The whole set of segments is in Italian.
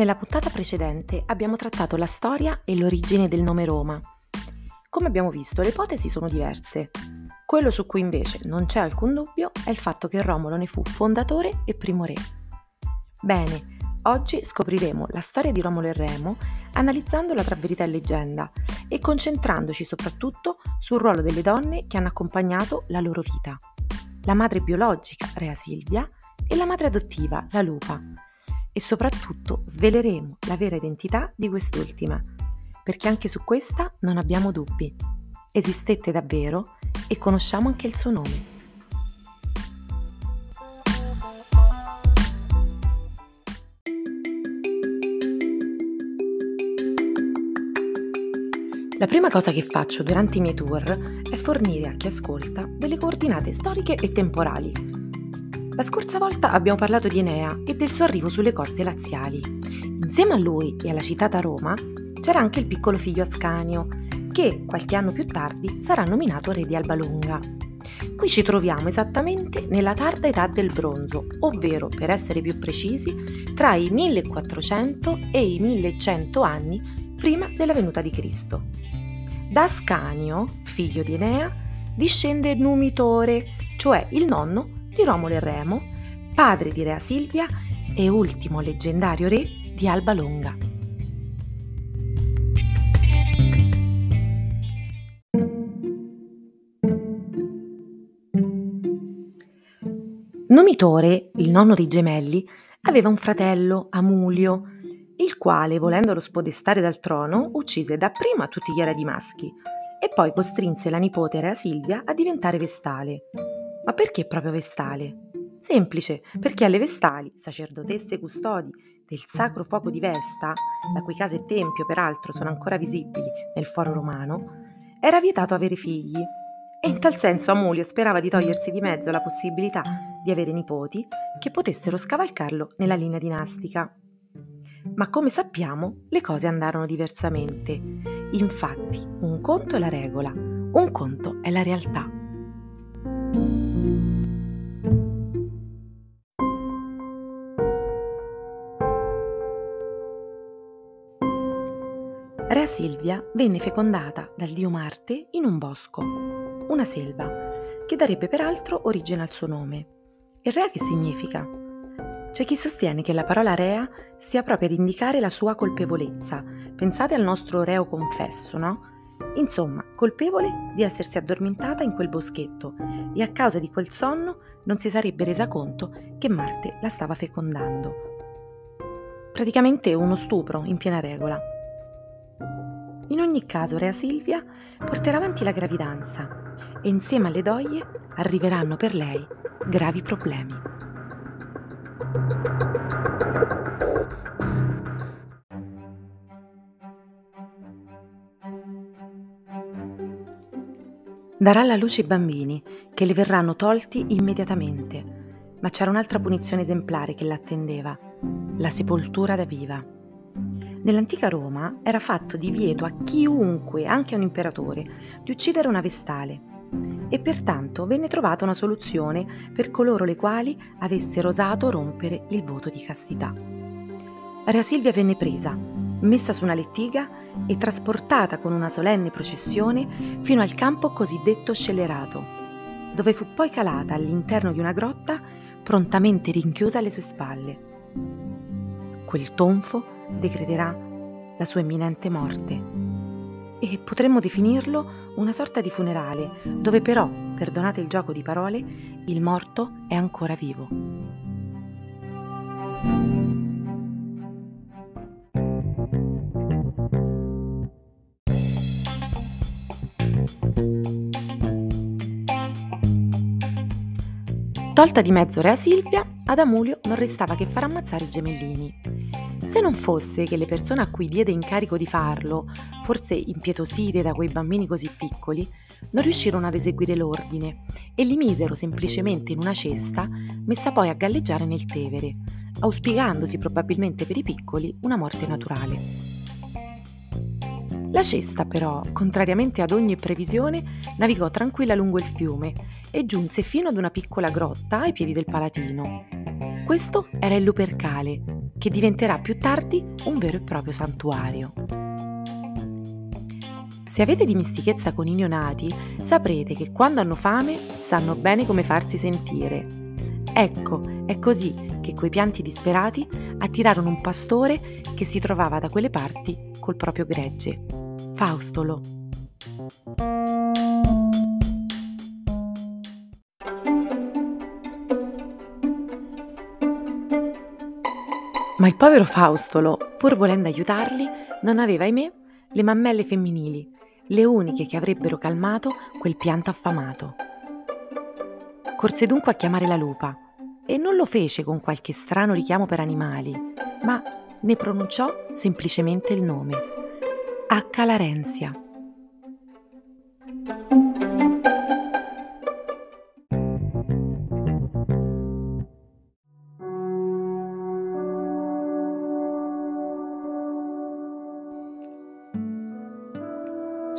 Nella puntata precedente abbiamo trattato la storia e l'origine del nome Roma. Come abbiamo visto, le ipotesi sono diverse. Quello su cui invece non c'è alcun dubbio è il fatto che Romolo ne fu fondatore e primo re. Bene, oggi scopriremo la storia di Romolo e Remo analizzandola tra verità e leggenda e concentrandoci soprattutto sul ruolo delle donne che hanno accompagnato la loro vita. La madre biologica, Rea Silvia, e la madre adottiva, la Lupa. E soprattutto sveleremo la vera identità di quest'ultima, perché anche su questa non abbiamo dubbi. Esistette davvero e conosciamo anche il suo nome. La prima cosa che faccio durante i miei tour è fornire a chi ascolta delle coordinate storiche e temporali. La scorsa volta abbiamo parlato di Enea e del suo arrivo sulle coste laziali. Insieme a lui e alla citata Roma c'era anche il piccolo figlio Ascanio, che qualche anno più tardi sarà nominato re di Albalonga. Qui ci troviamo esattamente nella tarda età del bronzo, ovvero, per essere più precisi, tra i 1400 e i 1100 anni prima della venuta di Cristo. Da Ascanio, figlio di Enea, discende Numitore, cioè il nonno di Romolo e Remo, padre di Rea Silvia e ultimo leggendario re di Alba Longa. Numitore, il nonno dei gemelli, aveva un fratello, Amulio, il quale, volendolo spodestare dal trono, uccise dapprima tutti gli eredi maschi e poi costrinse la nipote Rea Silvia a diventare vestale. Ma perché proprio vestale? Semplice, perché alle vestali, sacerdotesse custodi del sacro fuoco di Vesta, la cui casa e tempio peraltro sono ancora visibili nel foro romano, era vietato avere figli e in tal senso Amulio sperava di togliersi di mezzo la possibilità di avere nipoti che potessero scavalcarlo nella linea dinastica. Ma come sappiamo, le cose andarono diversamente. Infatti, un conto è la regola, un conto è la realtà. Rea Silvia venne fecondata dal dio Marte in un bosco, una selva, che darebbe peraltro origine al suo nome. E Rea che significa? C'è chi sostiene che la parola rea sia proprio ad indicare la sua colpevolezza. Pensate al nostro reo confesso, no? Insomma, colpevole di essersi addormentata in quel boschetto e a causa di quel sonno non si sarebbe resa conto che Marte la stava fecondando. Praticamente uno stupro in piena regola. In ogni caso, Rea Silvia porterà avanti la gravidanza e insieme alle doglie arriveranno per lei gravi problemi. Darà alla luce i bambini, che le verranno tolti immediatamente, ma c'era un'altra punizione esemplare che l'attendeva, la sepoltura da viva. Nell'antica Roma era fatto divieto a chiunque, anche a un imperatore, di uccidere una vestale, e pertanto venne trovata una soluzione per coloro le quali avessero osato rompere il voto di castità. Rea Silvia venne presa, messa su una lettiga e trasportata con una solenne processione fino al campo cosiddetto scellerato, dove fu poi calata all'interno di una grotta prontamente rinchiusa alle sue spalle. Quel tonfo decreterà la sua imminente morte e potremmo definirlo una sorta di funerale, dove però, perdonate il gioco di parole, il morto è ancora vivo. Tolta di mezzo Rea Silvia, ad Amulio non restava che far ammazzare i gemellini se non fosse che le persone a cui diede incarico di farlo, forse impietosite da quei bambini così piccoli, non riuscirono ad eseguire l'ordine e li misero semplicemente in una cesta messa poi a galleggiare nel Tevere, auspicandosi probabilmente per i piccoli una morte naturale. La cesta però, contrariamente ad ogni previsione, navigò tranquilla lungo il fiume e giunse fino ad una piccola grotta ai piedi del Palatino. Questo era il Lupercale, che diventerà più tardi un vero e proprio santuario. Se avete dimistichezza con i neonati, saprete che quando hanno fame sanno bene come farsi sentire. Ecco, è così che quei pianti disperati attirarono un pastore che si trovava da quelle parti col proprio gregge, Faustolo. Ma il povero Faustolo, pur volendo aiutarli, non aveva, ahimè, le mammelle femminili, le uniche che avrebbero calmato quel pianto affamato. Corse dunque a chiamare la lupa e non lo fece con qualche strano richiamo per animali, ma ne pronunciò semplicemente il nome, Accalarenzia.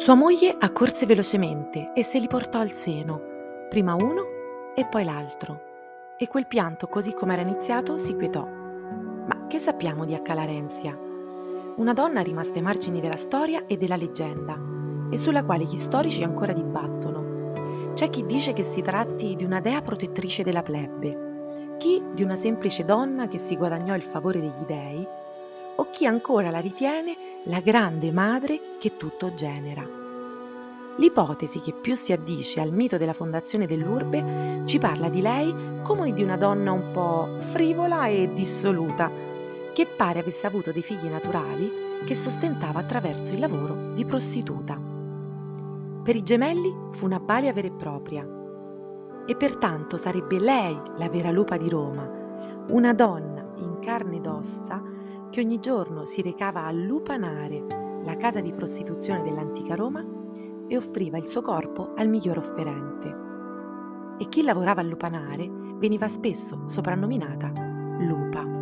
Sua moglie accorse velocemente e se li portò al seno, prima uno e poi l'altro, e quel pianto, così come era iniziato, si quietò. Ma che sappiamo di Accalarenzia? Una donna rimasta ai margini della storia e della leggenda, e sulla quale gli storici ancora dibattono. C'è chi dice che si tratti di una dea protettrice della plebe, chi di una semplice donna che si guadagnò il favore degli dei, o chi ancora la ritiene la grande madre che tutto genera. L'ipotesi che più si addice al mito della fondazione dell'urbe ci parla di lei come di una donna un po' frivola e dissoluta, che pare avesse avuto dei figli naturali che sostentava attraverso il lavoro di prostituta. Per i gemelli fu una balia vera e propria e pertanto sarebbe lei la vera lupa di Roma, una donna in carne ed ossa che ogni giorno si recava a lupanare la casa di prostituzione dell'antica Roma e offriva il suo corpo al miglior offerente. E chi lavorava a lupanare veniva spesso soprannominata lupa.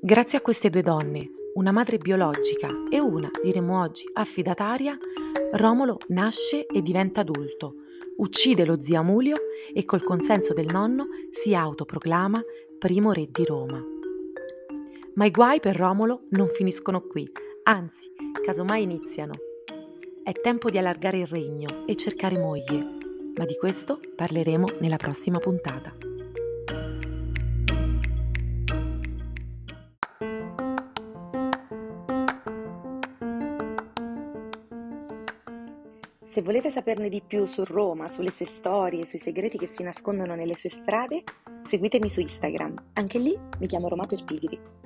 Grazie a queste due donne, una madre biologica e una, diremmo oggi, affidataria, Romolo nasce e diventa adulto, uccide lo zio Amulio e col consenso del nonno si autoproclama primo re di Roma. Ma i guai per Romolo non finiscono qui, anzi, casomai iniziano. È tempo di allargare il regno e cercare moglie, ma di questo parleremo nella prossima puntata. Se volete saperne di più su Roma, sulle sue storie, sui segreti che si nascondono nelle sue strade, seguitemi su Instagram. Anche lì mi chiamo Roma per.